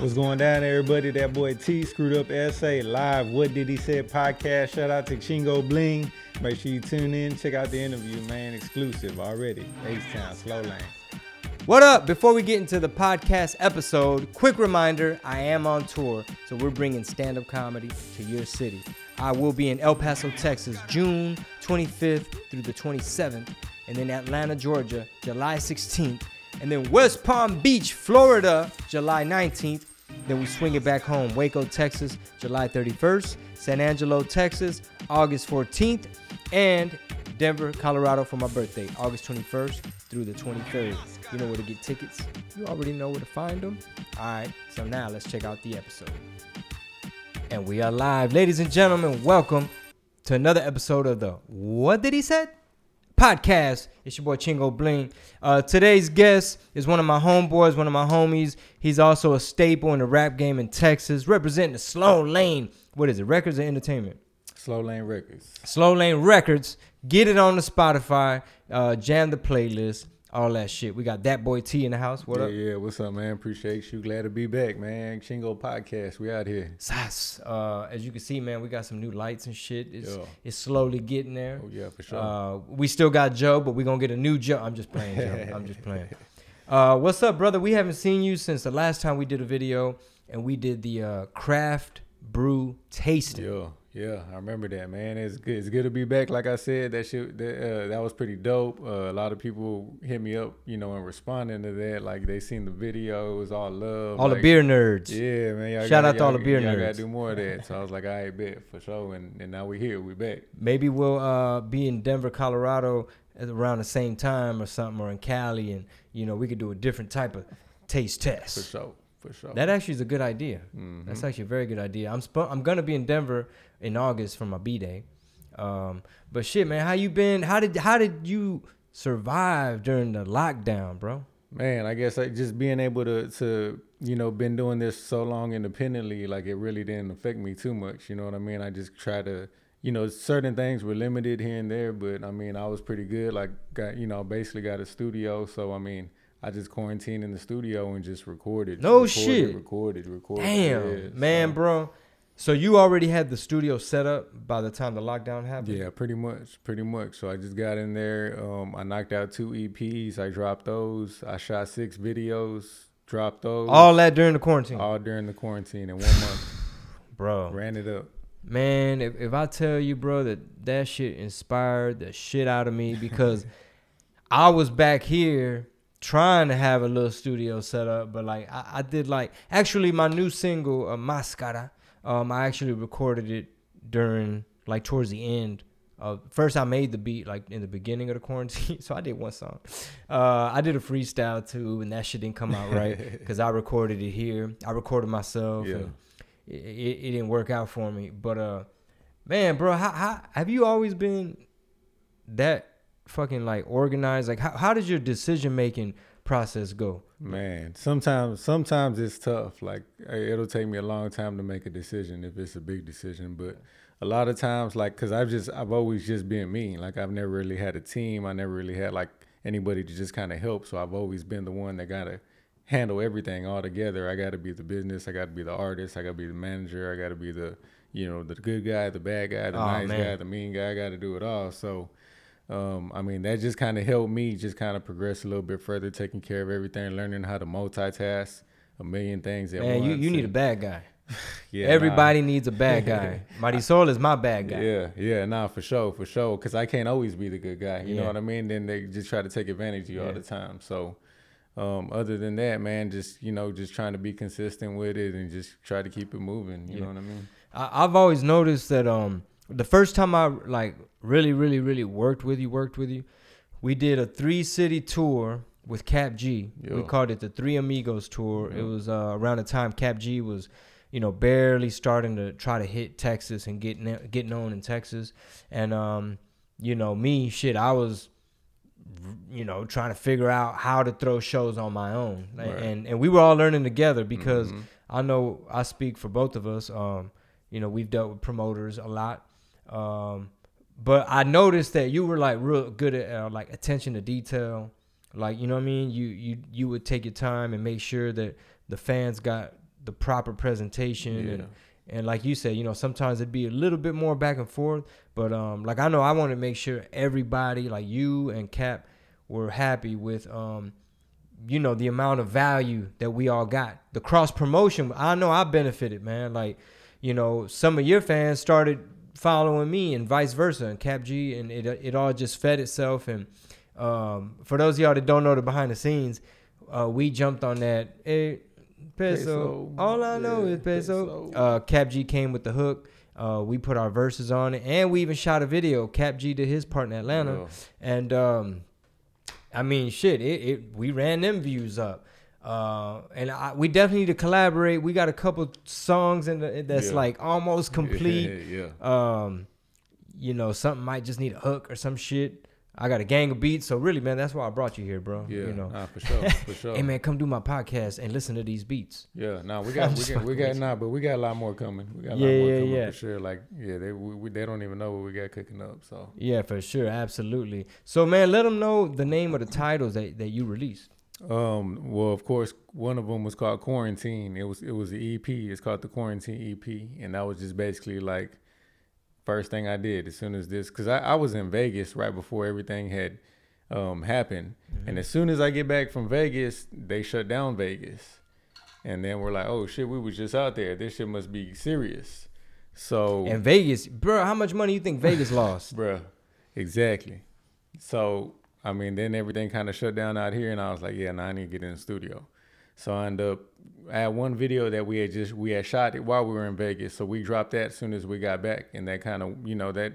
What's going down, everybody? DAT BOI T screwed up SA live. What did he say? Podcast. Shout out to Chingo Bling. Make sure you tune in. Check out the interview, man. Exclusive already. H Town, Slow Lane. What up? Before we get into the podcast episode, quick reminder I am on tour, so we're bringing stand up comedy to your city. I will be in El Paso, Texas, June 25th through the 27th, and then Atlanta, Georgia, July 16th, and then West Palm Beach, Florida, July 19th. Then we swing it back home, Waco, Texas, July 31st, San Angelo, Texas, August 14th, and Denver, Colorado for my birthday, August 21st through the 23rd. You know where to get tickets. You already know where to find them. All right, so now let's check out the episode. And we are live. Ladies and gentlemen, welcome to another episode of the What Did He Said? Podcast. It's your boy Chingo Bling. Uh, today's guest is one of my homeboys, one of my homies. He's also a staple in the rap game in Texas, representing the Slow Lane. What is it? Records or entertainment? Slow Lane Records. Slow Lane Records. Get it on the Spotify. Uh, jam the playlist. All that shit. We got DAT BOI T in the house. What yeah, up? yeah. What's up, man? Appreciate you. Glad to be back, man. Chingo Podcast. We out here. Sas. Uh, as you can see, man, we got some new lights and shit. It's Yeah. it's slowly getting there. Oh yeah, for sure. Uh, we still got Joe, but we're gonna get a new Joe. I'm just playing, Joe. I'm just playing. Uh, what's up, brother? We haven't seen you since the last time we did a video, and we did the uh, craft brew tasting. Yeah, yeah, I remember that, man. It's good. It's good to be back. Like I said, that shit, that, uh, that was pretty dope. Uh, a lot of people hit me up, you know, and responding to that. Like they seen the video, it was all love. All like, the beer nerds. Yeah, man. Shout gotta- out to all the beer y'all nerds. gotta do more of that. So I was like, all right, bet for sure. And, and now we here. We back. Maybe we'll uh, be in Denver, Colorado, at around the same time or something, or in Cali, and you know we could do a different type of taste test. For sure. For sure. That actually is a good idea. Mhm. That's actually a very good idea. I'm sp- I'm gonna be in Denver in August for my b day. Um, but shit, man, how you been? How did how did you survive during the lockdown, bro? Man, I guess like just being able to to you know been doing this so long independently, like it really didn't affect me too much. You know what I mean? I just try to, you know, certain things were limited here and there, but I mean, I was pretty good. Like got you know basically got a studio, so I mean, I just quarantined in the studio and just recorded. No recorded, shit. Recorded, recorded. Damn, yeah, man, so- bro. So you already had the studio set up by the time the lockdown happened. Yeah, pretty much, pretty much. So I just got in there. Um, I knocked out two EPs. I dropped those. I shot six videos. Dropped those. All that during the quarantine, all during the quarantine in one month. bro. Ran it up. Man, if, if I tell you, bro, that that shit inspired the shit out of me because I was back here trying to have a little studio set up, but like I, I did like actually my new single, uh, Mascara, um, I actually recorded it during like towards the end. Uh, first, I made the beat like in the beginning of the quarantine, so I did one song. Uh, I did a freestyle too, and that shit didn't come out right because I recorded it here. I recorded myself. Yeah. and it, it, it didn't work out for me. But uh, man, bro, how, how have you always been that fucking like organized? Like, how how does your decision making process go? Man, sometimes sometimes it's tough. Like eh, it'll take me a long time to make a decision if it's a big decision, but a lot of times like cuz I've just I've always just been me. Like I've never really had a team. I never really had like anybody to just kind of help, so I've always been the one that got to handle everything all together. I got to be the business, I got to be the artist, I got to be the manager, I got to be the you know, the good guy, the bad guy, the Aw, nice man. guy, the mean guy. I got to do it all. So um, I mean, that just kind of helped me just kind of progress a little bit further, taking care of everything, learning how to multitask a million things at Man, once. you, you need a bad guy. yeah, nah. Everybody needs a bad guy. Marisol is my bad guy. Yeah, yeah, nah, for sure, for sure. Because I can't always be the good guy. You Yeah. know what I mean? Then they just try to take advantage of you Yeah. all the time. So, um, other than that, man, just you know, just trying to be consistent with it and just try to keep it moving. You Yeah. know what I mean? I, I've always noticed that um the first time I like really really really worked with you worked with you, we did a three city tour with Kap G. We called it the Three Amigos tour. It was uh, around the time Kap G was, you know, barely starting to try to hit Texas and get get known in Texas, and um you know me shit I was you know trying to figure out how to throw shows on my own Right. and and we were all learning together because Mhm. I know I speak for both of us. Um, you know, we've dealt with promoters a lot. Um, but I noticed that you were like real good at uh, like attention to detail. Like, you know what I mean? You you you would take your time and make sure that the fans got the proper presentation Yeah. and and like you said, you know, sometimes it'd be a little bit more back and forth. But um, like I know I want to make sure everybody, like you and Kap, were happy with um, you know, the amount of value that we all got. The cross promotion, I know I benefited, man. Like, you know, some of your fans started following me and vice versa, and Kap G, and it it all just fed itself. And um, for those of y'all that don't know the behind the scenes, uh, we jumped on that. Hey, peso. Peso. All I know Yeah, is peso. peso. Uh, Kap G came with the hook. Uh, we put our verses on it, and we even shot a video. Cap G did his part in Atlanta, Yeah. and um, I mean, shit, it, it we ran them views up. Uh, and I, we definitely need to collaborate. We got a couple songs in the, that's Yeah. like almost complete. yeah. Um, you know, something might just need a hook or some shit. I got a gang of beats, so really, man, that's why I brought you here, bro. Yeah, you know, nah, for sure, for sure. hey man, come do my podcast and listen to these beats. Yeah, nah, we got we got we got nah, but we got a lot more coming. We got a Yeah, lot more yeah, coming yeah. for sure. Like, yeah, they we, we, they don't even know what we got cooking up. So Yeah, for sure, absolutely. So, man, let them know the name of the titles that, that you released. Um, well, of course, one of them was called Quarantine. It was it was the EP. It's called the Quarantine EP, and that was just basically like first thing I did as soon as this, because I, I was in Vegas right before everything had um, happened, and as soon as I get back from Vegas, they shut down Vegas, and then we're like, oh shit, we was just out there. This shit must be serious. So And Vegas, bro, how much money you think Vegas lost? Bruh, exactly. So, I mean, then everything kind of shut down out here, and I was like, yeah, now I need to get in the studio. So I ended up, I had one video that we had just, we had shot it while we were in Vegas. So we dropped that as soon as we got back, and that kind of, you know, that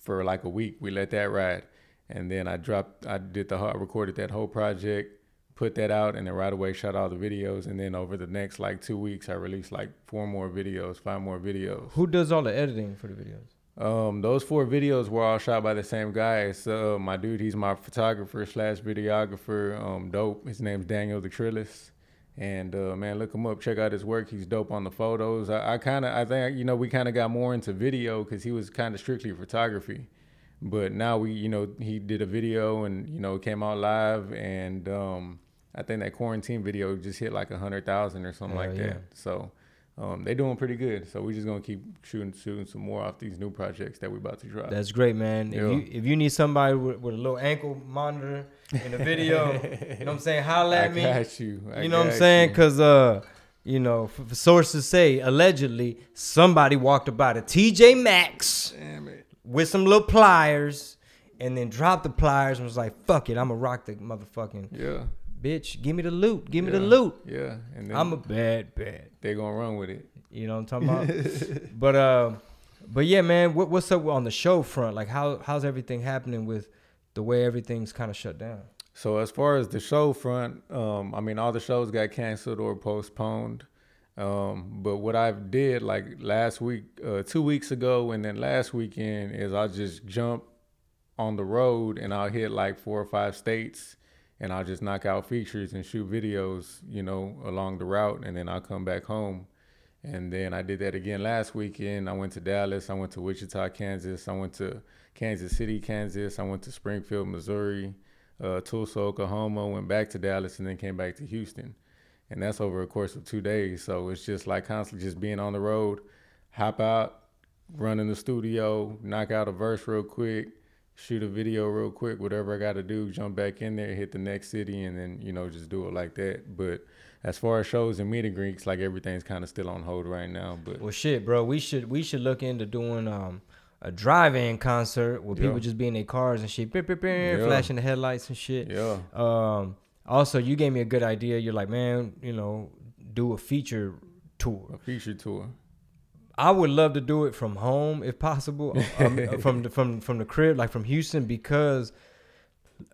for like a week, we let that ride. And then I dropped, I did the, I recorded that whole project, put that out, and then right away shot all the videos. And then over the next like two weeks, I released like four more videos, five more videos. Who does all the editing for the videos? Um, those four videos were all shot by the same guy. So uh, my dude. He's my photographer slash videographer. Um, dope. His name's Daniel the Trillis. And uh, man, look him up. Check out his work. He's dope on the photos. I, I kind of, I think, you know, we kind of got more into video because he was kind of strictly photography. But now we, you know, he did a video and you know it came out live, and um, I think that quarantine video just hit like a hundred thousand or something Hell like yeah. that. So um, they doing pretty good. So we're just gonna keep shooting, shooting some more off these new projects that we're about to drop. That's great, man. If you if you need somebody with, with a little ankle monitor in the video, you know what I'm saying? Holla I at me. got you. I You know what I'm saying? you. Cause uh, you know, f- sources say allegedly somebody walked about a TJ Maxx with some little pliers and then dropped the pliers and was like, "Fuck it, I'm gonna rock the motherfucking Yeah. Bitch. Give me the loot. Give me the loot. Yeah. And then I'm a bad bad. they gonna run with it. You know what I'm talking about? but uh, but yeah, man, what, what's up on the show front? Like, how how's everything happening with the way everything's kind of shut down? So as far as the show front, um, I mean, all the shows got canceled or postponed. Um, but what I did like last week, uh, two weeks ago, and then last weekend is I just jump on the road and I'll hit like four or five states and I'll just knock out features and shoot videos, you know, along the route, and then I'll come back home. And then I did that again last weekend. I went to Dallas, I went to Wichita, Kansas, I went to Kansas City, Kansas, I went to Springfield, Missouri, uh, Tulsa, Oklahoma, went back to Dallas, and then came back to Houston. And that's over a course of two days. So it's just like constantly just being on the road, hop out, run in the studio, knock out a verse real quick, shoot a video real quick, whatever I got to do, jump back in there, hit the next city, and then, you know, just do it like that. But as far as shows and meet and greets, like everything's kind of still on hold right now. But Well, shit, bro, we should we should look into doing um a drive-in concert where people Yeah. just be in their cars and shit, beep, beep, beep, Yeah. flashing the headlights and shit. yeah, Um, also, you gave me a good idea. You're like, man, you know, do a feature tour. a feature tour. I would love to do it from home if possible, um, from the, from from the crib, like from Houston, because,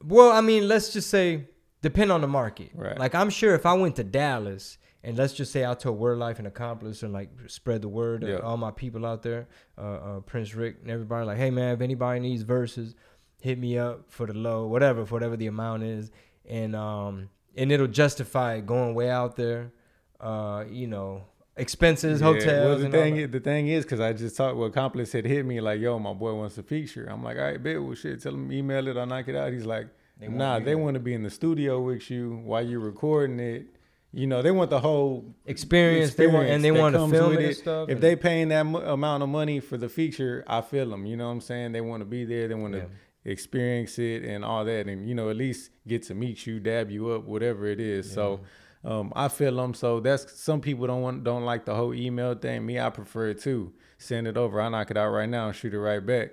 well, I mean, let's just say depend on the market. Right. Like I'm sure if I went to Dallas and let's just say I told Word Life and Accomplice and like spread the word, Yeah. to all my people out there, uh, uh, Prince Rick and everybody, like, hey man, if anybody needs verses, hit me up for the low, whatever, for whatever the amount is, and um, and it'll justify going way out there, uh, you know, expenses, Yeah, hotels. Well, the thing is, the thing is, because I just talked. Well, accomplice had hit me like, "Yo, my boy wants a feature." I'm like, "All right, bet. Well, shit, tell him email it. I'll knock it out." He's like, They "Nah, they want to be in the studio with you while you're recording it. you know, they want the whole experience. They want and they want to film it, stuff. If they paying that m- amount of money for the feature, I feel them. You know what I'm saying? They want to be there. They want to yeah. experience it and all that, and you know, at least get to meet you, dab you up, whatever it is. Yeah. So. Um, I feel them. So that's some people don't want don't like the whole email thing. Me, I prefer it too. Send it over. I knock it out right now and shoot it right back.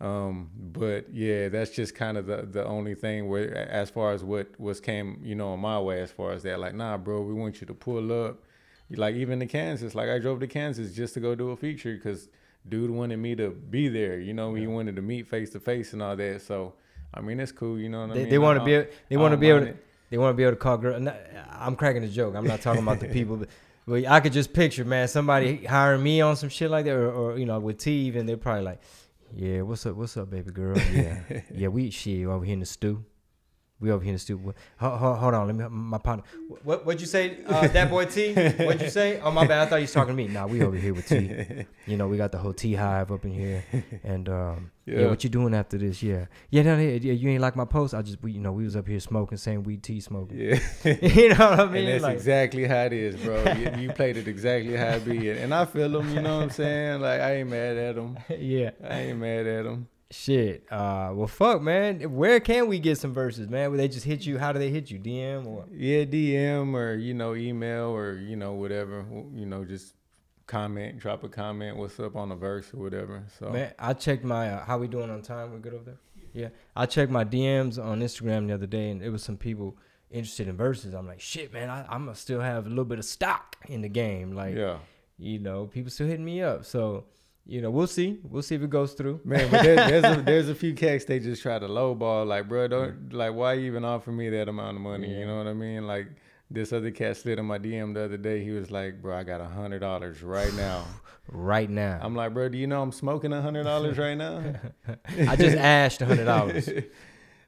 Um, but yeah, that's just kind of the the only thing where, as far as what was came, you know, on my way, as far as that, like, nah, bro, we want you to pull up. Like even to Kansas, like I drove to Kansas just to go do a feature because dude wanted me to be there. You know, yeah. he wanted to meet face to face and all that. So I mean, it's cool. You know what they, I mean? They want to be. They want to be able. To, they want to be able to call girl. I'm cracking a joke. I'm not talking about the people. But, but I could just picture, man, somebody hiring me on some shit like that, or, or you know, with T, even they're probably like, yeah, what's up? What's up, baby girl? Yeah, yeah. We shit over here in the stew. We over here in the studio. Hold, hold, hold on, let me my partner. What what'd you say? Uh, DAT BOI T. What'd you say? Oh my bad. I thought you was talking to me. Nah, we over here with T. You know, we got the whole T hive up in here. And um, yeah. yeah. what you doing after this? Yeah, yeah. No, yeah, you ain't like my post. I just we you know we was up here smoking, saying we T smoking. Yeah, you know what I mean. And that's like, exactly how it is, bro. you, you, played it exactly how it be, and I feel them. You know what I'm saying? Like I ain't mad at them. Yeah, I ain't mad at them. Shit. Uh, well, fuck, man. Where can we get some verses, man? Will they just hit you? How do they hit you? DM or? Yeah, DM or you know email or you know whatever. You know, just comment, drop a comment. What's up on the verse or whatever. So man, I checked my uh, how we doing on time. We're good over there. Yeah, I checked my DMs on Instagram the other day, and it was some people interested in verses. I'm like, shit, man. I, I'm gonna still have a little bit of stock in the game. Like, yeah, you know, people still hitting me up. So you know, we'll see. We'll see if it goes through. Man, but there, there's a, there's a few cats they just try to lowball. Like, bro, don't like why you even offer me that amount of money? Yeah. You know what I mean? Like this other cat slid in my DM the other day. He was like, bro, I got a hundred dollars right now. right now. I'm like, bro, do you know I'm smoking a hundred dollars right now? I just ashed a hundred dollars.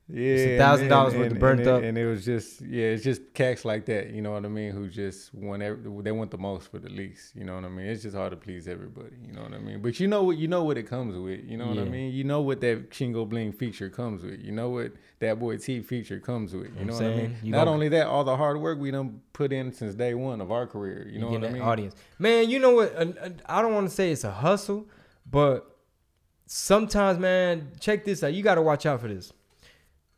Yeah, thousand dollars worth of burnt and up, and it was just yeah, it's just cats like that, you know what I mean, who just want every, they want the most for the least, you know what I mean. It's just hard to please everybody, you know what I mean. But you know what you know what it comes with, you know what yeah. I mean. You know what that Chingo Bling feature comes with, you know what DAT BOI T feature comes with, you know what I mean. You Not only that, all the hard work we done put in since day one of our career, you know what I mean. Audience, man, you know what? I don't want to say it's a hustle, but sometimes, man, check this out. You got to watch out for this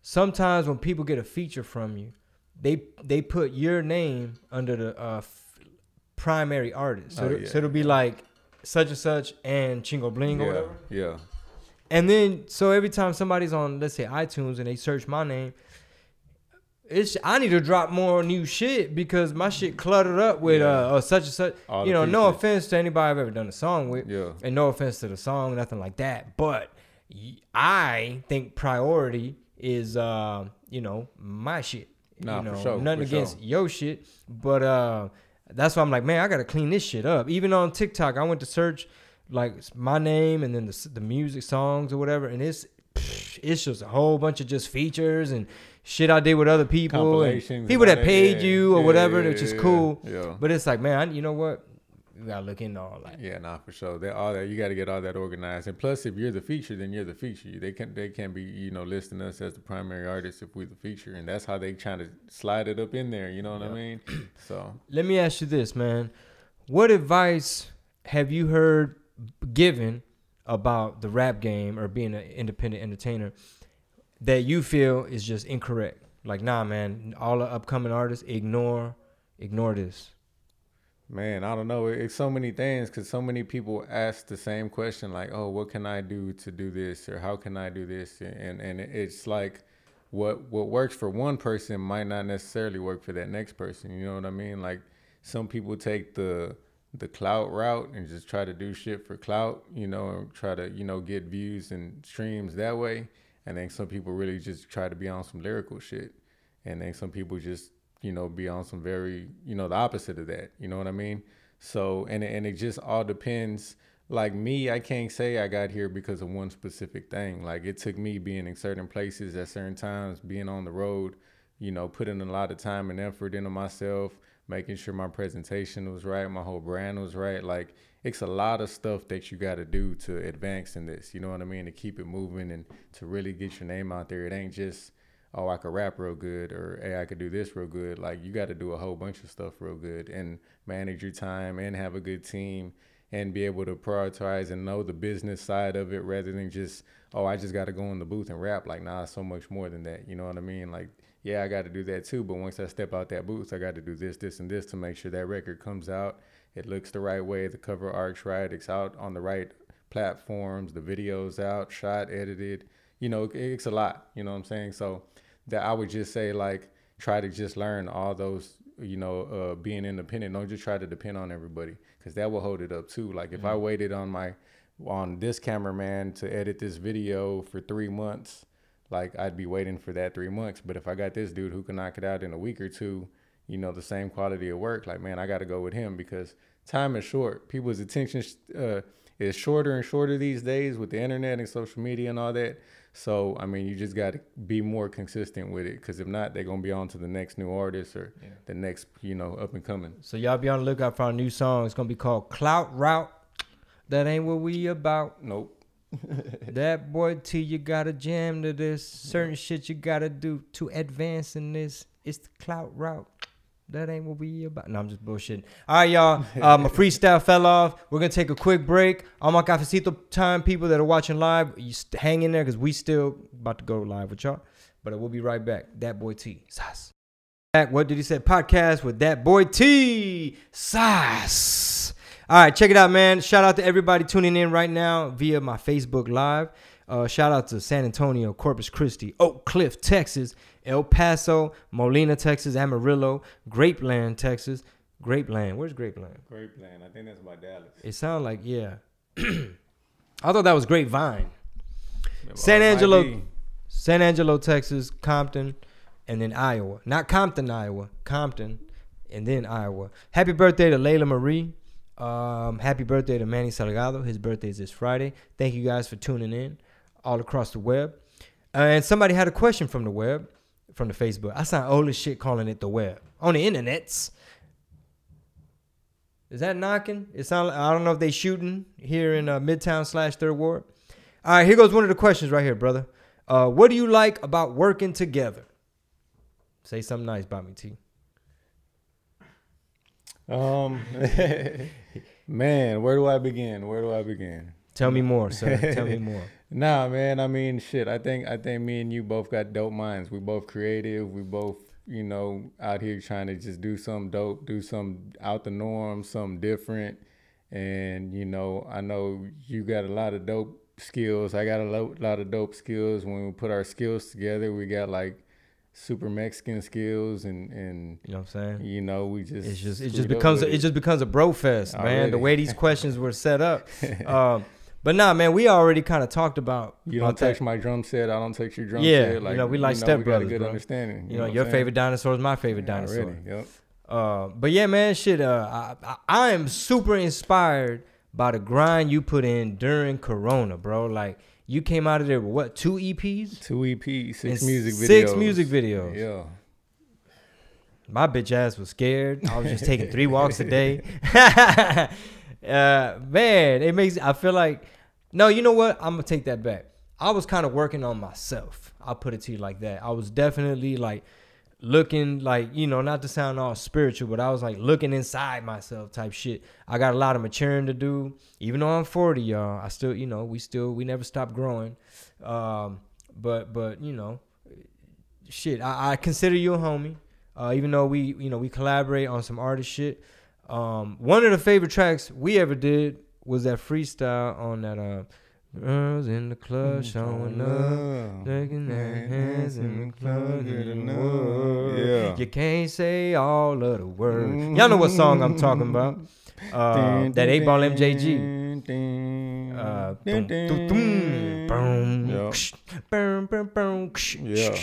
sometimes when people get a feature from you, they they put your name under the uh, f- primary artist. So, oh, yeah. so it'll be like such and such and Chingo Bling yeah, or whatever. Yeah. And then so every time somebody's on let's say iTunes and they search my name, it's I need to drop more new shit because my shit cluttered up with yeah. uh, such and such. All you know, pieces. no offense to anybody I've ever done a song with. Yeah. And no offense to the song, nothing like that. But I think priority is uh, you know, my shit. Nah, you know, for sure, nothing for against sure. your shit, but uh, that's why I'm like, man, I gotta clean this shit up. Even on TikTok, I went to search like my name and then the the music songs or whatever, and it's it's just a whole bunch of just features and shit I did with other people and people that paid you or yeah, whatever, yeah, which is cool. Yeah. But it's like, man, you know what? You gotta look into all that. Yeah, nah, for sure. They all that you got to get all that organized. And plus, if you're the feature, then you're the feature. They can they can be you know listing us as the primary artist if we're the feature, and that's how they trying to slide it up in there. You know what I mean? So let me ask you this, man. What advice have you heard given about the rap game or being an independent entertainer that you feel is just incorrect? Like, nah, man. All the upcoming artists ignore ignore this. Man, I don't know. It's so many things because so many people ask the same question, like, "Oh, what can I do to do this?" or "How can I do this?" and and it's like, what what works for one person might not necessarily work for that next person. You know what I mean? Like, some people take the the clout route and just try to do shit for clout, you know, and try to you know get views and streams that way. And then some people really just try to be on some lyrical shit, and then some people just you know, be on some very, you know, the opposite of that. You know what I mean? So, and and it just all depends. Like me, I can't say I got here because of one specific thing. Like it took me being in certain places at certain times, being on the road, you know, putting a lot of time and effort into myself, making sure my presentation was right, my whole brand was right. Like it's a lot of stuff that you got to do to advance in this. You know what I mean? To keep it moving and to really get your name out there. It ain't just oh, I could rap real good or hey, I could do this real good. Like you got to do a whole bunch of stuff real good and manage your time and have a good team and be able to prioritize and know the business side of it rather than just oh I just got to go in the booth and rap. Like nah, so much more than that. You know what I mean? Like yeah, I got to do that too. But once I step out that booth, I got to do this, this, and this to make sure that record comes out. It looks the right way. The cover art's right. It's out on the right platforms. The video's out, shot, edited. You know, it's a lot. You know what I'm saying? So that I would just say like try to just learn all those you know uh, being independent don't just try to depend on everybody because that will hold it up too like if mm-hmm. i waited on my on this cameraman to edit this video for three months like i'd be waiting for that three months but if i got this dude who can knock it out in a week or two you know the same quality of work like man i got to go with him because time is short people's attention uh, is shorter and shorter these days with the internet and social media and all that so I mean, you just got to be more consistent with it, because if not, they're gonna be on to the next new artist or yeah. the next, you know, up and coming. So y'all be on the lookout for our new song. It's gonna be called Clout Route. That ain't what we about. Nope. DAT BOI T, you gotta jam to this. Certain shit you gotta do to advance in this. It's the clout route. That ain't what we about. No, I'm just bullshitting. All right, y'all. Uh, my freestyle fell off. We're gonna take a quick break. All my cafecito time people that are watching live, you st- hang in there because we still about to go live with y'all. But we'll be right back. DAT BOI T. Sass. Back. What did he say? Podcast with DAT BOI T. Sass. All right, check it out, man. Shout out to everybody tuning in right now via my Facebook Live. Uh, shout out to San Antonio, Corpus Christi, Oak Cliff, Texas, El Paso, Molina, Texas, Amarillo, Grapeland, Texas. Grapeland. Where's Grapeland? Grapeland. I think that's by Dallas. It sounds like yeah. I thought that was Grapevine. San Angelo, San Angelo, Texas, Compton, and then Iowa. Not Compton, Iowa. Compton, and then Iowa. Happy birthday to Layla Marie. Um, happy birthday to Manny Salgado. His birthday is this Friday. Thank you guys for tuning in all across the web. Uh, and somebody had a question from the web, from the Facebook. I sound old as shit calling it the web on the internets. Is that knocking? It sound. I don't know if they shooting here in uh, Midtown slash Third Ward. All right, here goes one of the questions right here, brother. Uh, what do you like about working together? Say something nice about me, T. Um, man, where do I begin? Where do I begin? Tell me more, sir. Tell me more. Nah, man. I mean, shit. I think I think me and you both got dope minds. We both creative. We both, you know, out here trying to just do something dope, do something out the norm, something different. And you know, I know you got a lot of dope skills. I got a lo- lot of dope skills. When we put our skills together, we got like super Mexican skills and and you know what I'm saying. You know, we just it's just it just becomes a, it. it. just becomes a bro fest, man. Already. The way these questions were set up. Um, but nah, man, we already kind of talked about. You don't text my drum set. I don't text your drum yeah, set. Like, you know, we like you know, step brothers. good bro. understanding. You, you know, know your favorite dinosaur is my favorite yeah, dinosaur. Already, yep. Uh, but yeah, man, shit. Uh, I, I, I am super inspired by the grind you put in during Corona, bro. Like you came out of there with what? Two EPs? Two EPs, six music videos. Six music videos. Yeah. My bitch ass was scared. I was just taking three walks a day. uh, man, it makes I feel like no, you know what? I'm gonna take that back. I was kind of working on myself. I'll put it to you like that. I was definitely like looking like, you know, not to sound all spiritual, but I was like looking inside myself type shit. I got a lot of maturing to do. Even though I'm 40, y'all, I still, you know, we still we never stop growing. Um, but but, you know, shit, I, I consider you a homie. Uh, even though we, you know, we collaborate on some artist shit. Um, one of the favorite tracks we ever did was that freestyle on that uh Girls in the club mm, showing up, taking their hands in the club, yeah. You can't say all of the words. Mm-hmm. Y'all know what song I'm talking about? Uh, that 8 Ball MJG. Uh, yeah.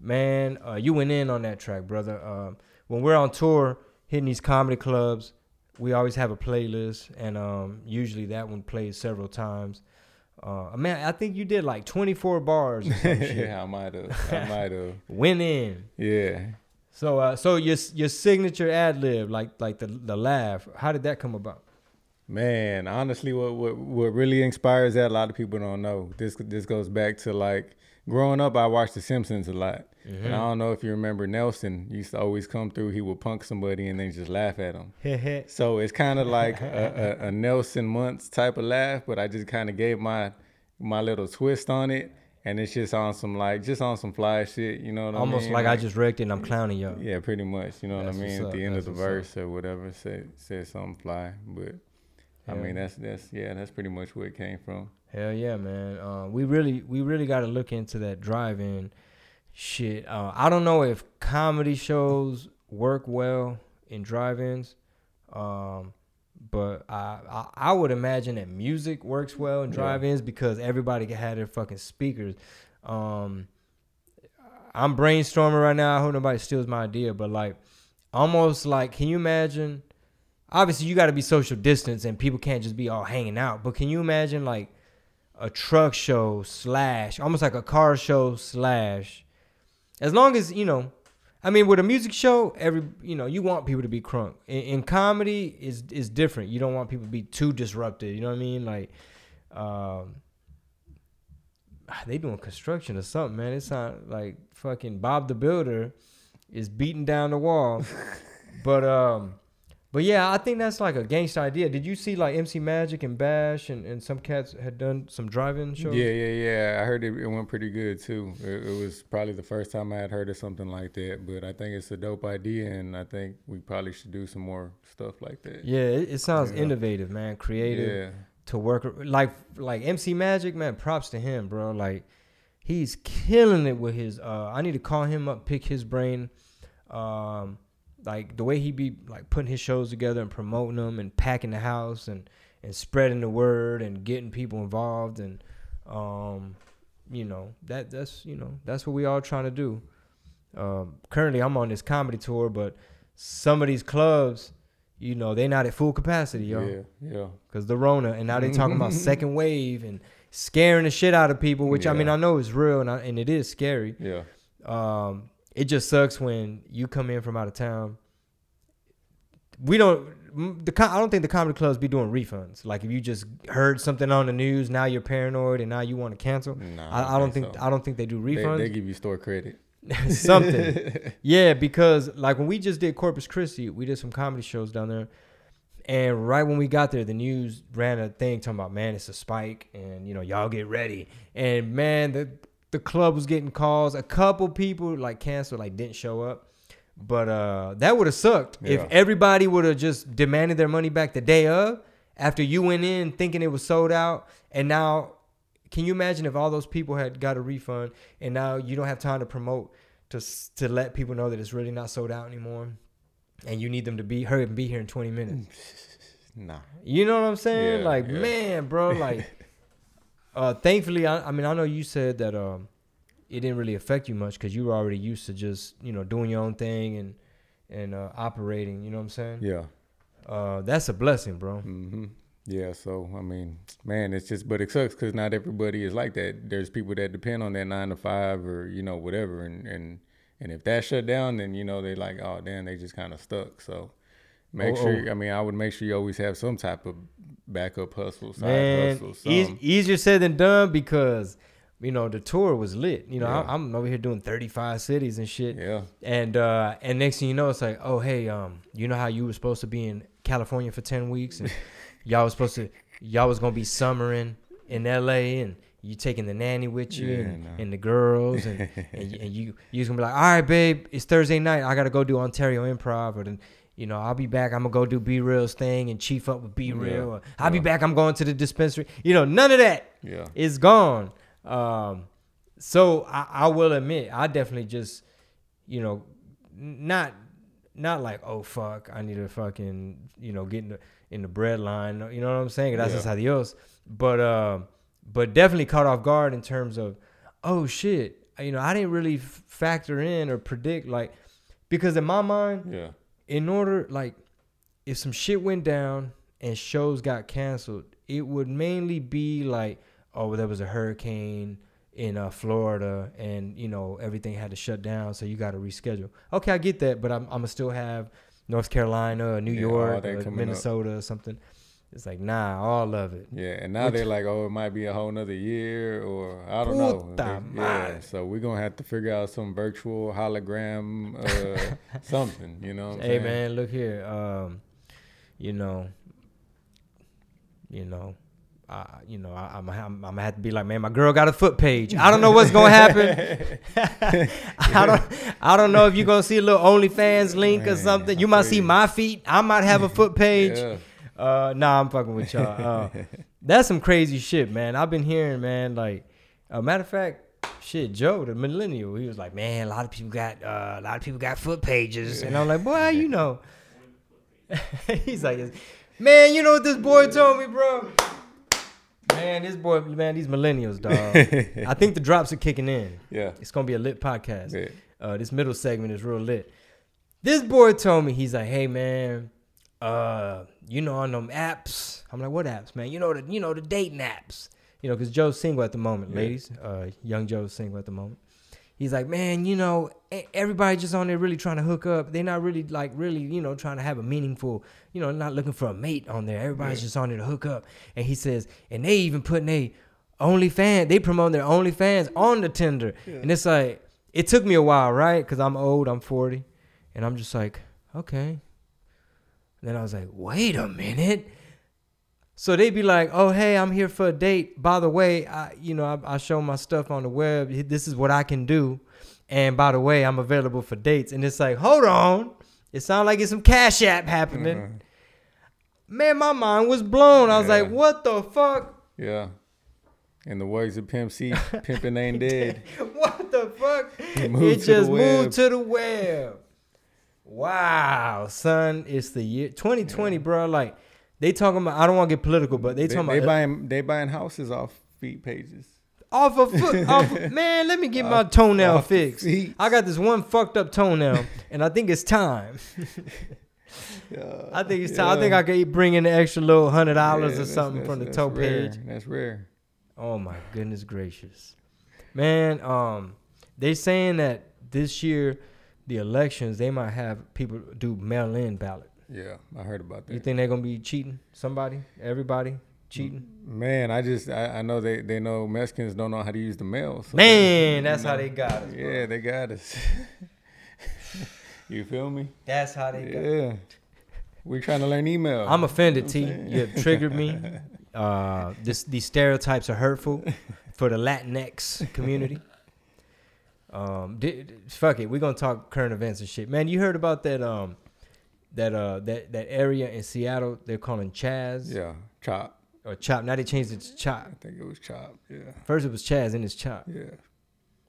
Man, uh, you went in on that track, brother. Uh, when we're on tour, hitting these comedy clubs, we always have a playlist, and um, usually that one plays several times. Uh, man, I think you did like 24 bars. yeah, I might have. I might have. Went in. Yeah. So, uh, so your your signature ad lib, like like the the laugh, how did that come about? Man, honestly, what what what really inspires that a lot of people don't know. This this goes back to like growing up. I watched The Simpsons a lot, And I don't know if you remember Nelson used to always come through. He would punk somebody and then just laugh at him. so it's kind of like a, a, a Nelson Muntz type of laugh, but I just kind of gave my my little twist on it, and it's just on some like just on some fly shit. You know what Almost I mean? like I just wrecked it and I'm clowning y'all. yeah, pretty much. You know what I mean? At the end of the what's up. verse or whatever, say say something fly, but. I mean that's that's yeah that's pretty much where it came from. Hell yeah, man. Uh, we really we really got to look into that drive-in shit. Uh, I don't know if comedy shows work well in drive-ins, um, but I, I I would imagine that music works well in drive-ins because everybody can have their fucking speakers. Um, I'm brainstorming right now. I hope nobody steals my idea, but like almost like, can you imagine? Obviously, you got to be social distance, and people can't just be all hanging out. But can you imagine like a truck show slash almost like a car show slash? As long as you know, I mean, with a music show, every you know, you want people to be crunk. In, in comedy, is is different. You don't want people to be too disrupted. You know what I mean? Like, um, they doing construction or something, man. It sound like fucking Bob the Builder is beating down the wall. but um, but yeah, I think that's like a gangsta idea. Did you see like MC Magic and Bash and, and some cats had done some drive-in shows? Yeah, yeah, yeah. I heard it, it went pretty good too. It, it was probably the first time I had heard of something like that, but I think it's a dope idea, and I think we probably should do some more stuff like that. Yeah, it, it sounds Yeah. innovative, man. Creative Yeah, to work like like MC Magic, man. Props to him, bro. Like he's killing it with his. uh I need to call him up, pick his brain. Um, like the way he be like putting his shows together and promoting them and packing the house and and spreading the word and getting people involved and um, you know that that's you know that's what we all trying to do. Um, currently, I'm on this comedy tour, but some of these clubs, you know, they not at full capacity, yo yeah, yeah. because the Rona, and now they talking about second wave and scaring the shit out of people, which I mean I know is real and I, and it is scary. Yeah, Um, it just sucks when you come in from out of town. We don't. The I don't think the comedy clubs be doing refunds. Like if you just heard something on the news, now you're paranoid and now you want to cancel. nah, I, I don't think so. I don't think they do they, refunds. they give you store credit. something. yeah, because like when we just did Corpus Christi, we did some comedy shows down there. And right when we got there, the news ran a thing talking about, man, it's a spike, and you know, y'all get ready. And man, the the club was getting calls. A couple people like canceled, like didn't show up. But uh that would have sucked if everybody would have just demanded their money back the day of after you went in thinking it was sold out, and now can you imagine if all those people had got a refund and now you don't have time to promote to to let people know that it's really not sold out anymore, and you need them to be hurry and be here in 20 minutes. Nah, You know what I'm saying? Yeah, like yeah. man, bro, like uh thankfully I, I mean I know you said that um it didn't really affect you much cuz you were already used to just, you know, doing your own thing and and uh operating, you know what I'm saying? yeah. Uh that's a blessing, bro. hmm Yeah, so I mean, man, it's just, but it sucks because not everybody is like that. There's people that depend on that nine to five or you know whatever, and and and if that shut down, then you know they like, oh damn, they just kind of stuck. So make Oh, sure. I mean, I would make sure you always have some type of backup hustle, side Man, hustle, something. easier said than done because you know the tour was lit. You know, Yeah. I, I'm over here doing 35 cities and shit. yeah, And uh, and next thing you know, it's like, oh hey, um, you know how you were supposed to be in California for 10 weeks, and y'all was supposed to, y'all was gonna be summering in L.A. and you taking the nanny with you Yeah, and, no. and the girls and and, you, and you you just gonna be like, all right, babe, it's Thursday night. I gotta go do Ontario Improv, or then you know I'll be back. I'm gonna go do B Real's thing and chief up with B Real. Yeah, I'll be back. I'm going to the dispensary. You know, none of that yeah, is gone. Um, so I, I will admit, I definitely just, you know, not not like oh fuck, I need to fucking you know get in the in the bread line. You know what I'm saying? That's Yeah. adios. But um, but definitely caught off guard in terms of oh shit, you know I didn't really f- factor in or predict like because in my mind yeah, in order like if some shit went down and shows got canceled, it would mainly be like, oh, there was a hurricane in uh, Florida and you know everything had to shut down, so you got to reschedule. Okay, I get that, but I'm I'm gonna still have North Carolina, New Yeah, York, that or up. Minnesota, or something. It's like nah, all of it. Yeah, and now Which- they're like, oh, it might be a whole nother year, or I don't know. They- Yeah, so we're gonna have to figure out some virtual hologram, uh, something. You know? What I'm Hey saying? man, look here. Um, you know, you know, uh, you know, I, I'm, I'm, I'm gonna have to be like, man, my girl got a foot page. I don't know what's gonna happen. I don't, I don't know if you're gonna see a little OnlyFans link or something. You might see my feet. I might have a foot page. Yeah. Uh, nah, I'm fucking with y'all. Uh, that's some crazy shit, man. I've been hearing, man. Like, a matter of fact, shit, Joe, the millennial, he was like, man, a lot of people got, uh, a lot of people got foot pages, and I'm like, boy, you know? He's like, man, you know what this boy told me, bro? Man, this boy, man, these millennials, dog. I think the drops are kicking in. yeah. It's gonna be a lit podcast. Yeah. Uh, this middle segment is real lit. This boy told me he's like, "Hey man, uh, you know on them apps." I'm like, "What apps, man? You know the you know the dating apps. You know, because Joe's single at the moment, Yeah. ladies. Uh, young Joe's single at the moment. He's like, man, you know, everybody just on there really trying to hook up. They're not really like really, you know, trying to have a meaningful, you know, not looking for a mate on there. Everybody's Yeah. just on there to hook up. And he says, and they even putting they OnlyFans, they promote their OnlyFans on the Tinder. And it's like, it took me a while, right? Because I'm old, I'm 40. And I'm just like, okay. Then I was like, wait a minute. So they'd be like, "Oh, hey, I'm here for a date. By the way, I, you know, I, I show my stuff on the web. This is what I can do, and by the way, I'm available for dates." And it's like, hold on, it sounds like it's some cash app happening. Uh-huh. Man, my mind was blown. I was Yeah. like, "What the fuck? Yeah. In the words of Pimp C, pimping ain't dead. what the fuck?" It to just moved to the web. Wow, son, it's the year 2020, bro. Like they talking about. I don't want to get political, but they They, talking they about buying they buying houses off feet pages. Off a foot, off a- man. Let me get my toenail fixed. feet. I got this one fucked up toenail, and I think it's time. Yeah. I think it's time. I think I could bring in an extra little hundred dollars Yeah, or that's- something from the that's- toe that's rare. page. That's rare. Oh my goodness gracious, man. Um, they saying that this year, the elections they might have people do mail-in ballot. Yeah, I heard about that. You think they're gonna be cheating? Somebody, everybody cheating? Man, I just I, I know they they know Mexicans don't know how to use the mail. so Man, that's you how they got us. bro. Yeah, they got us. you feel me? That's how they got. Yeah. We're trying to learn email. I'm offended, T. know what I'm saying? You have triggered me. Uh, this these stereotypes are hurtful for the Latinx community. Um, di- di- fuck it, we're gonna talk current events and shit, man. You heard about that um, that uh that that area in Seattle they're calling Chaz Yeah, chop. or Chop. Now they changed it to Chop. I think it was chop. Yeah, First it was Chaz, and it's Chop. yeah.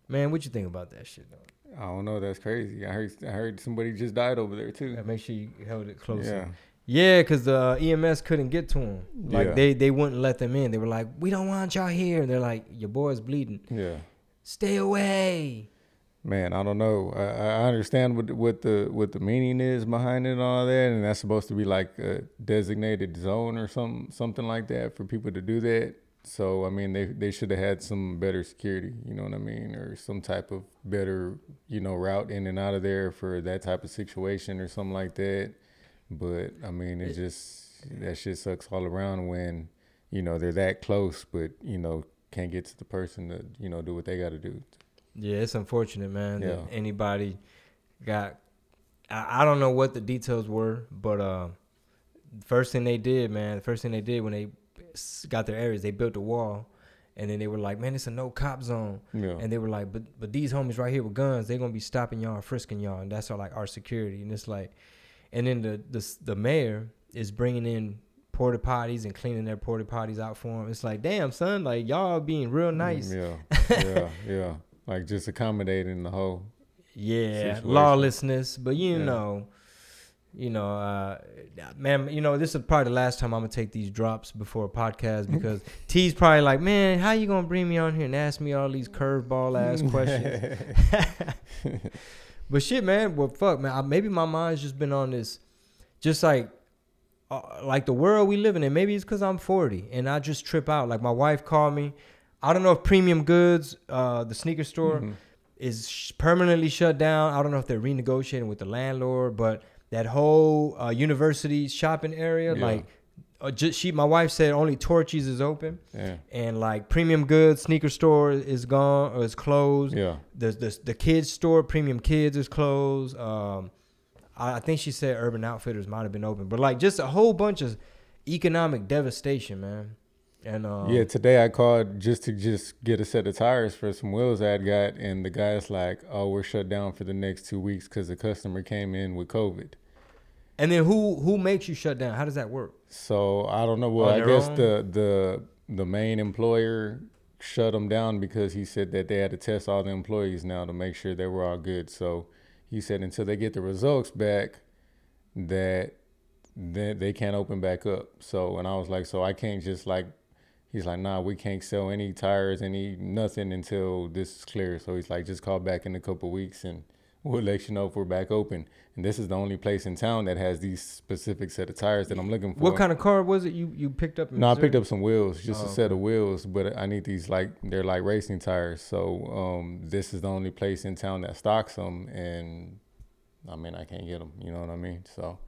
Man, what you think about that shit? Though? I don't know. That's crazy. I heard. I heard somebody just died over there too. Yeah, Make sure you held it closer. Yeah. Yeah, because the uh, EMS couldn't get to him. Like Yeah. they they wouldn't let them in. They were like, "We don't want y'all here." And they're like, "Your boy's bleeding. Yeah. Stay away." Man, I don't know. I, I understand what what the what the meaning is behind it and all that, and that's supposed to be like a designated zone or some something like that for people to do that. So I mean, they they should have had some better security, you know what I mean, or some type of better you know route in and out of there for that type of situation or something like that. But I mean, it just that shit sucks all around when you know they're that close, but you know can't get to the person to you know do what they got to do. Yeah, it's unfortunate, man. That Yeah. anybody got. I, I don't know what the details were, but uh, first thing they did, man. The first thing they did when they got their areas, they built a wall, and then they were like, "Man, it's a no cop zone." Yeah. And they were like, "But but these homies right here with guns, they're gonna be stopping y'all, and frisking y'all, and that's our like our security." And it's like, and then the the the mayor is bringing in porta potties and cleaning their porta potties out for them. It's like, damn son, like y'all being real nice. Yeah, yeah, yeah. Like just accommodating the whole. Yeah, situation. lawlessness. But you Yeah. know, you know, uh, man, you know, this is probably the last time I'm gonna take these drops before a podcast because T's probably like, man, how you gonna bring me on here and ask me all these curveball ass questions? but shit, man, well, fuck, man, I, maybe my mind's just been on this, just like. Uh, like the world we living in, maybe it's because I'm 40 and I just trip out. Like my wife called me. I don't know if Premium Goods, uh, the sneaker store, Mhm. is sh- permanently shut down. I don't know if they're renegotiating with the landlord, but that whole uh, university shopping area, Yeah. like uh, just she, my wife said only Torchy's is open, Yeah. and like premium goods sneaker store is gone or is closed. Yeah. The the the kids store, premium kids is closed. Um, I, I think she said Urban Outfitters might have been open, but like just a whole bunch of economic devastation, man. And um, Yeah, today I called just to just get a set of tires for some wheels I'd got, and the guy's like, "Oh, we're shut down for the next two weeks because the customer came in with COVID." and then who who makes you shut down? How does that work? So I don't know. Well, On I guess own? the the the main employer shut them down because he said that they had to test all the employees now to make sure they were all good. So he said until they get the results back, that then they can't open back up. So and I was like, so I can't just like. He's like, nah, we can't sell any tires, any nothing until this is clear. So he's like, just call back in a couple weeks and we'll let you know if we're back open. And this is the only place in town that has these specific set of tires that I'm looking for. What kind of car was it you you picked up? in No, I picked up some wheels, just Oh, a set of wheels, but I need these like they're like racing tires. So um, this is the only place in town that stocks them, and I mean I can't get them. You know what I mean? So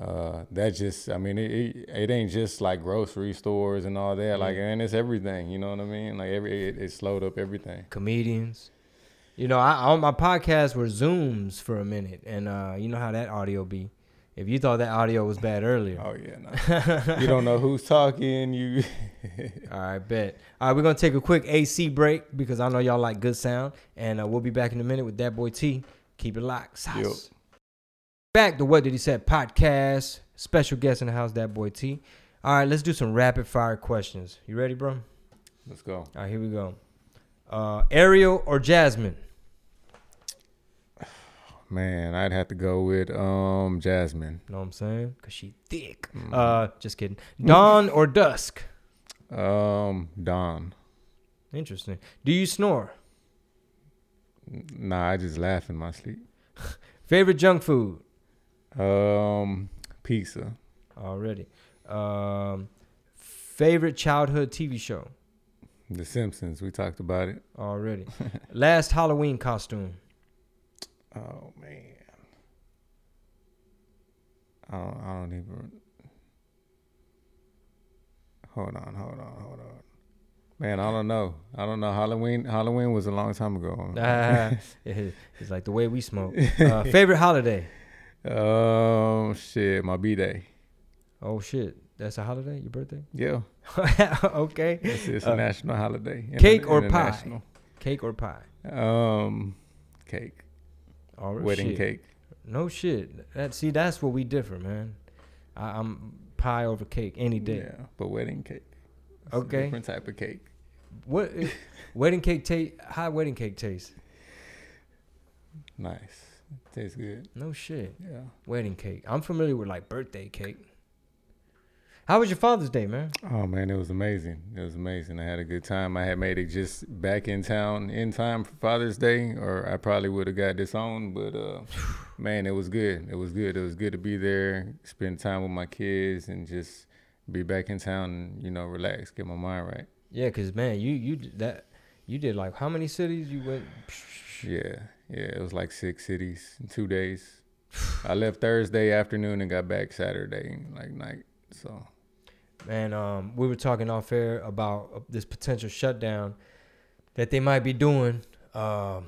uh, that just I mean it, it it ain't just like grocery stores and all that. Like and it's everything. You know what I mean? Like every it, it slowed up everything. comedians. You know, I on my podcast were zooms for a minute, and uh, you know how that audio be. If you thought that audio was bad earlier, Oh yeah, no. you don't know who's talking. You all right, bet. All right, we're gonna take a quick AC break because I know y'all like good sound, and uh, we'll be back in a minute with DAT BOI T. Keep it locked. Sauce. Yo. Back to what did he say podcast. Special guest in the house, DAT BOI T. All right, let's do some rapid fire questions. You ready, bro? let's go. All right, here we go. Uh, Ariel or Jasmine? Man, I'd have to go with um Jasmine. You know what I'm saying? Cause she thick. Mm. Uh, just kidding. Dawn or dusk? Um, dawn. Interesting. Do you snore? Nah, I just laugh in my sleep. Favorite junk food? Um, pizza. Already. Um, favorite childhood TV show? The Simpsons. We talked about it. Already. Last Halloween costume? Oh man. I don't, I don't even. Hold on, hold on, hold on. Man, I don't know. I don't know. Halloween. Halloween was a long time ago. Ah, it's like the way we smoke. Uh, favorite holiday? Oh shit, my b day. Oh shit, that's a holiday. Your birthday? Yeah, okay. it's, it's Uh, a national holiday. cake or pie? Cake or pie? Um, cake. Oh, right, Wedding shit. cake. No shit. That see, that's where we differ, man. I, I'm pie over cake any day. Yeah, but wedding cake. It's Okay. different type of cake. What eh, wedding cake taste? How wedding cake taste? Nice. Tastes good. No shit. Yeah. Wedding cake. I'm familiar with like birthday cake. How was your Father's Day, man? Oh man, it was amazing. It was amazing. I had a good time. I had made it just back in town in time for Father's Day, or I probably would have got disowned. But uh, man, it was good. It was good. It was good to be there, spend time with my kids, and just be back in town and you know relax, get my mind right. Yeah, cause man, you you that you did like how many cities you went? Yeah, yeah. It was like six cities in two days. I left Thursday afternoon and got back Saturday like night. So Man, um, we were talking off air about uh, this potential shutdown that they might be doing. Um,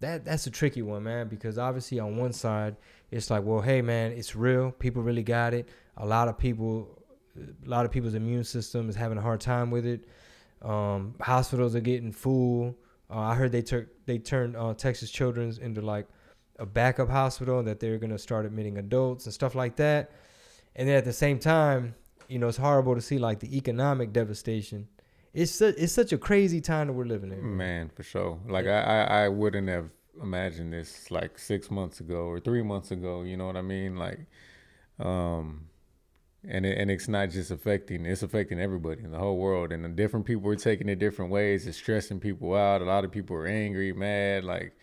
that that's a tricky one, man, because obviously on one side it's like, well, hey, man, it's real. People really got it. A lot of people, a lot of people's immune system is having a hard time with it. Um, hospitals are getting full. Uh, I heard they took they turned uh, Texas Children's into like a backup hospital and that they're gonna start admitting adults and stuff like that. And then at the same time, you know, it's horrible to see like the economic devastation. It's su- it's such a crazy time that we're living in. Man, for sure. Like I, I, I wouldn't have imagined this like six months ago or three months ago. You know what I mean? Like, um, and it, and it's not just affecting; it's affecting everybody in the whole world. And the different people are taking it different ways. It's stressing people out. A lot of people are angry, mad. Like,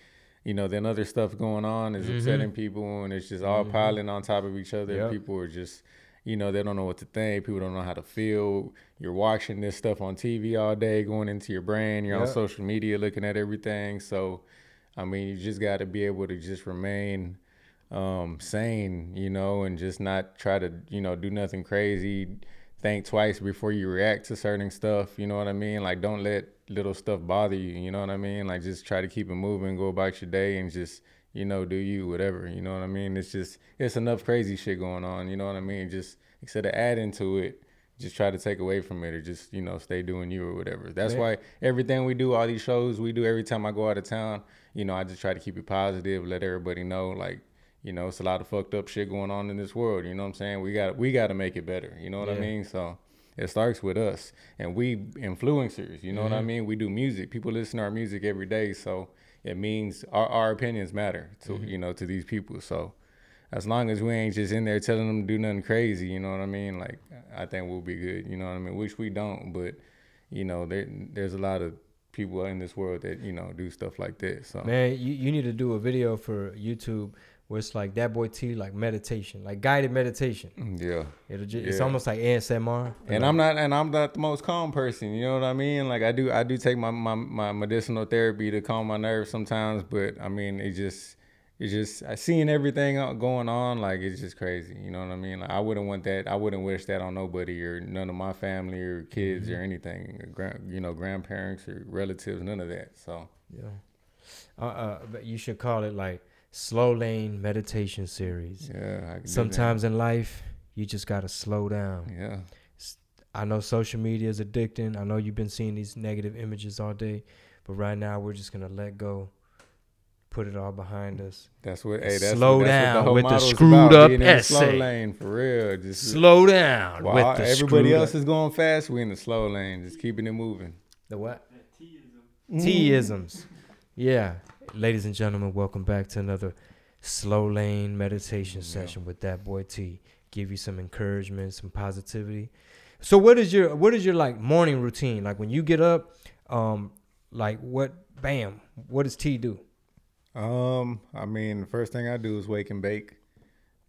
you know, then other stuff going on is Mhm. upsetting people, and it's just all Mhm. piling on top of each other. Yep. People are just you know, they don't know what to think. People don't know how to feel. You're watching this stuff on TV all day, going into your brain. You're on social media looking at everything. So, I mean, you just got to be able to just remain um, sane, you know, and just not try to, you know, do nothing crazy. Think twice before you react to certain stuff. You know what I mean? Like, don't let little stuff bother you. You know what I mean? Like, just try to keep it moving, go about your day, and just, you know, do you, whatever. You know what I mean? It's just, it's enough crazy shit going on. You know what I mean? Just instead of adding to it, just try to take away from it or just you know stay doing you or whatever that's yeah. why everything we do all these shows we do every time i go out of town you know i just try to keep it positive let everybody know like you know it's a lot of fucked up shit going on in this world you know what i'm saying we got we got to make it better you know what yeah. i mean so it starts with us and we influencers you know mm-hmm. what i mean we do music people listen to our music every day so it means our, our opinions matter to mm-hmm. you know to these people so as long as we ain't just in there telling them to do nothing crazy, you know what I mean? Like I think we'll be good, you know what I mean? Which we don't, but you know, there there's a lot of people in this world that you know do stuff like that. So man, you, you need to do a video for YouTube where it's like DAT BOI T like meditation, like guided meditation. Mm, yeah, It'll just, yeah. it's almost like ASMR. And like, I'm not and I'm not the most calm person. You know what I mean? Like I do I do take my my, my medicinal therapy to calm my nerves sometimes, but I mean it just it's just I seeing everything going on like it's just crazy. You know what I mean? Like, I wouldn't want that. I wouldn't wish that on nobody or none of my family or kids mm-hmm. or anything. Or grand, you know, grandparents or relatives, none of that. So yeah, uh, uh, but you should call it like slow lane meditation series. Yeah, sometimes in life you just gotta slow down. Yeah. I know social media is addicting. I know you've been seeing these negative images all day, but right now we're just gonna let go put it all behind us. That's what. Hey, that's slow what, that's down what the with the screwed up essay. slow lane for real. Just slow down. While with the everybody else up. is going fast, we're in the slow lane, just keeping it moving. The what? T-isms. Yeah, ladies and gentlemen, welcome back to another slow lane meditation yeah. session with DAT BOI T. Give you some encouragement, some positivity. So, what is your what is your like morning routine? Like when you get up, um, like what? Bam. What does T do? Um, I mean, the first thing I do is wake and bake.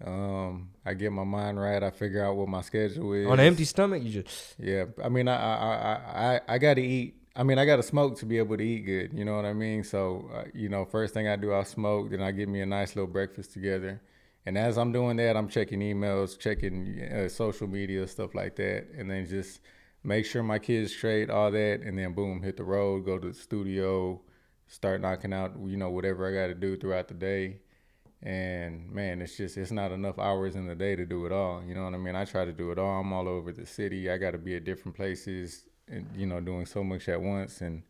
Um, I get my mind right. I figure out what my schedule is. On an empty stomach, you just yeah. I mean, I I I I got to eat. I mean, I got to smoke to be able to eat good. You know what I mean? So, uh, you know, first thing I do, I smoke. Then I get me a nice little breakfast together. And as I'm doing that, I'm checking emails, checking uh, social media, stuff like that, and then just make sure my kids straight, all that, and then boom, hit the road, go to the studio, start knocking out, you know, whatever I got to do throughout the day. And man, it's just it's not enough hours in the day to do it all. You know what I mean? I try to do it all. I'm all over the city. I got to be at different places, you know, doing so much at once. And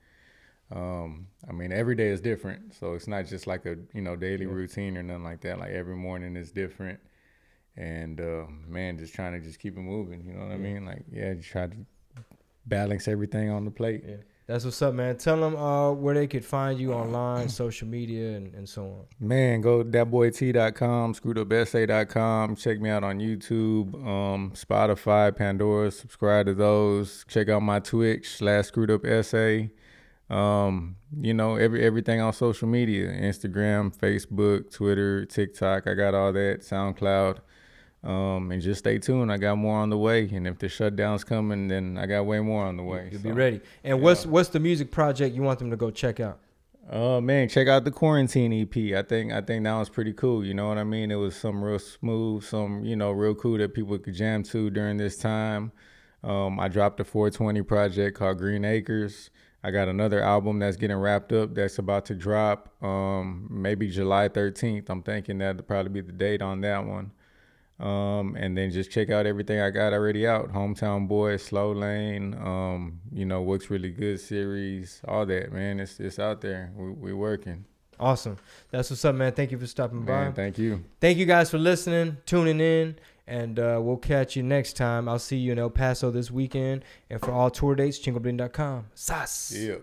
um, I mean, every day is different. So it's not just like a you know daily yeah. routine or nothing like that. Like every morning is different. And uh, man, just trying to just keep it moving. You know what yeah. I mean? Like yeah, just try to balance everything on the plate. Yeah. That's what's up, man. Tell them uh, where they could find you online, social media, and, and so on. Man, go to thatboyt.com, screwedupessay.com. Check me out on YouTube, um, Spotify, Pandora. Subscribe to those. Check out my Twitch slash screwed. Um, you know, every everything on social media Instagram, Facebook, Twitter, TikTok. I got all that. SoundCloud. Um, and just stay tuned. I got more on the way, and if the shutdown's coming, then I got way more on the way. You'll so, be ready. And yeah. what's what's the music project you want them to go check out? Oh uh, man, check out the quarantine EP. I think I think that was pretty cool. You know what I mean? It was some real smooth, some you know real cool that people could jam to during this time. Um, I dropped a 420 project called Green Acres. I got another album that's getting wrapped up that's about to drop um, maybe July 13th. I'm thinking that'll probably be the date on that one. Um, and then just check out everything I got already out. Hometown Boy, Slow Lane, um, you know, Works Really Good series, all that, man. It's it's out there. We we working. Awesome. That's what's up, man. Thank you for stopping man, by. Thank you. Thank you guys for listening, tuning in, and uh, we'll catch you next time. I'll see you in El Paso this weekend. And for all tour dates, chingobling.com. Sas. Yeah.